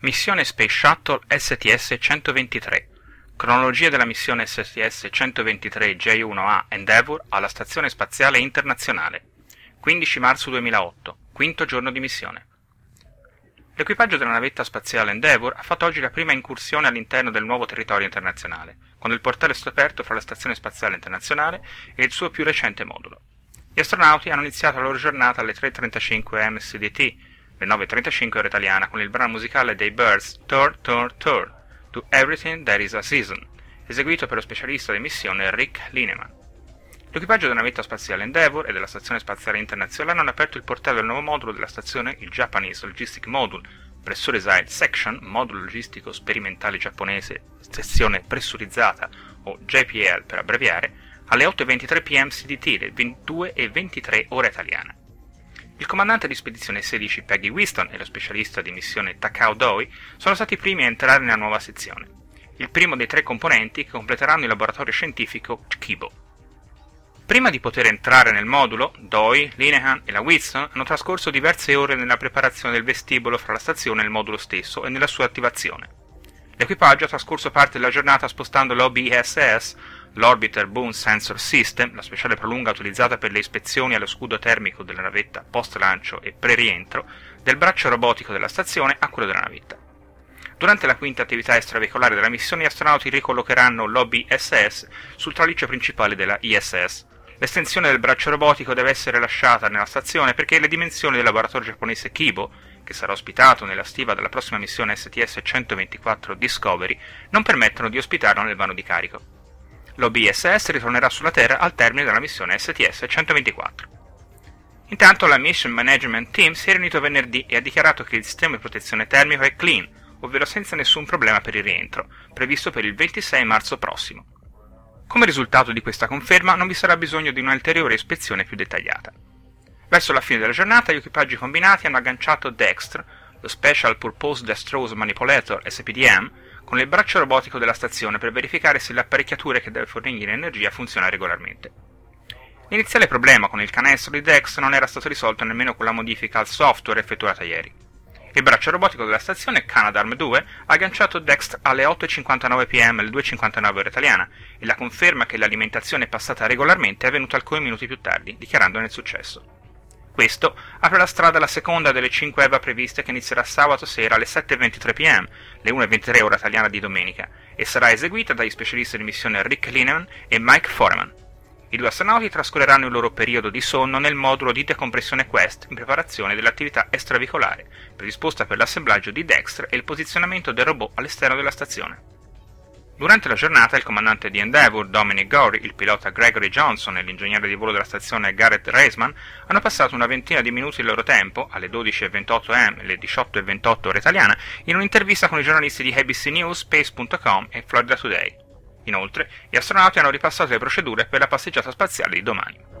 Missione Space Shuttle STS-123 Cronologia della missione STS-123 J1A Endeavour alla Stazione Spaziale Internazionale. 15 marzo 2008, quinto giorno di missione. L'equipaggio della navetta spaziale Endeavour ha fatto oggi la prima incursione all'interno del nuovo territorio internazionale, quando il portale scoperto fra la Stazione Spaziale Internazionale e il suo più recente modulo. Gli astronauti hanno iniziato la loro giornata alle 3.35 MSDT le 9.35 ora italiana, con il brano musicale dei Birds Tour Tour Tour, To Everything There Is a Season, eseguito per lo specialista di missione Rick Lineman. L'equipaggio della navetta spaziale Endeavour e della Stazione Spaziale Internazionale hanno aperto il portello del nuovo modulo della stazione, il Japanese Logistic Module, Pressurized Section, modulo logistico sperimentale giapponese, sezione pressurizzata, o JPL per abbreviare, alle 8.23 pm CDT, le 22.23 ora italiana. Il comandante di spedizione 16 Peggy Winston e lo specialista di missione Takao Doi sono stati i primi a entrare nella nuova sezione, il primo dei tre componenti che completeranno il laboratorio scientifico Kibo. Prima di poter entrare nel modulo, Doi, Linehan e la Winston hanno trascorso diverse ore nella preparazione del vestibolo fra la stazione e il modulo stesso e nella sua attivazione. L'equipaggio ha trascorso parte della giornata spostando l'OBSS L'Orbiter Boom Sensor System, la speciale prolunga utilizzata per le ispezioni allo scudo termico della navetta post-lancio e pre-rientro, del braccio robotico della stazione a quello della navetta. Durante la quinta attività extraveicolare della missione, gli astronauti ricollocheranno l'OBSS sul traliccio principale della ISS. L'estensione del braccio robotico deve essere lasciata nella stazione perché le dimensioni del laboratorio giapponese Kibo, che sarà ospitato nella stiva della prossima missione STS-124 Discovery, non permettono di ospitarlo nel vano di carico. L'OBSS ritornerà sulla Terra al termine della missione STS-124. Intanto la Mission Management Team si è riunito venerdì e ha dichiarato che il sistema di protezione termico è clean, ovvero senza nessun problema per il rientro, previsto per il 26 marzo prossimo. Come risultato di questa conferma non vi sarà bisogno di un'ulteriore ispezione più dettagliata. Verso la fine della giornata gli equipaggi combinati hanno agganciato Dextre, lo Special Purpose Dextrose Manipulator SPDM, con il braccio robotico della stazione per verificare se l'apparecchiatura che deve fornire energia funziona regolarmente. L'iniziale problema con il canestro di Dex non era stato risolto nemmeno con la modifica al software effettuata ieri. Il braccio robotico della stazione Canadarm 2 ha agganciato Dex alle 8.59 pm alle 2.59 ora italiana e la conferma che l'alimentazione è passata regolarmente è avvenuta alcuni minuti più tardi, dichiarandone il successo. Questo apre la strada alla seconda delle 5 EVA previste che inizierà sabato sera alle 7.23 pm, le 1.23 ora italiana di domenica, e sarà eseguita dagli specialisti di missione Rick Lineman e Mike Foreman. I due astronauti trascorreranno il loro periodo di sonno nel modulo di decompressione Quest in preparazione dell'attività extravicolare, predisposta per l'assemblaggio di Dexter e il posizionamento del robot all'esterno della stazione. Durante la giornata il comandante di Endeavour, Dominic Gorey, il pilota Gregory Johnson e l'ingegnere di volo della stazione Garrett Reisman hanno passato una ventina di minuti del loro tempo, alle 12.28 am e alle 18.28 ora italiana, in un'intervista con i giornalisti di ABC News, Space.com e Florida Today. Inoltre, gli astronauti hanno ripassato le procedure per la passeggiata spaziale di domani.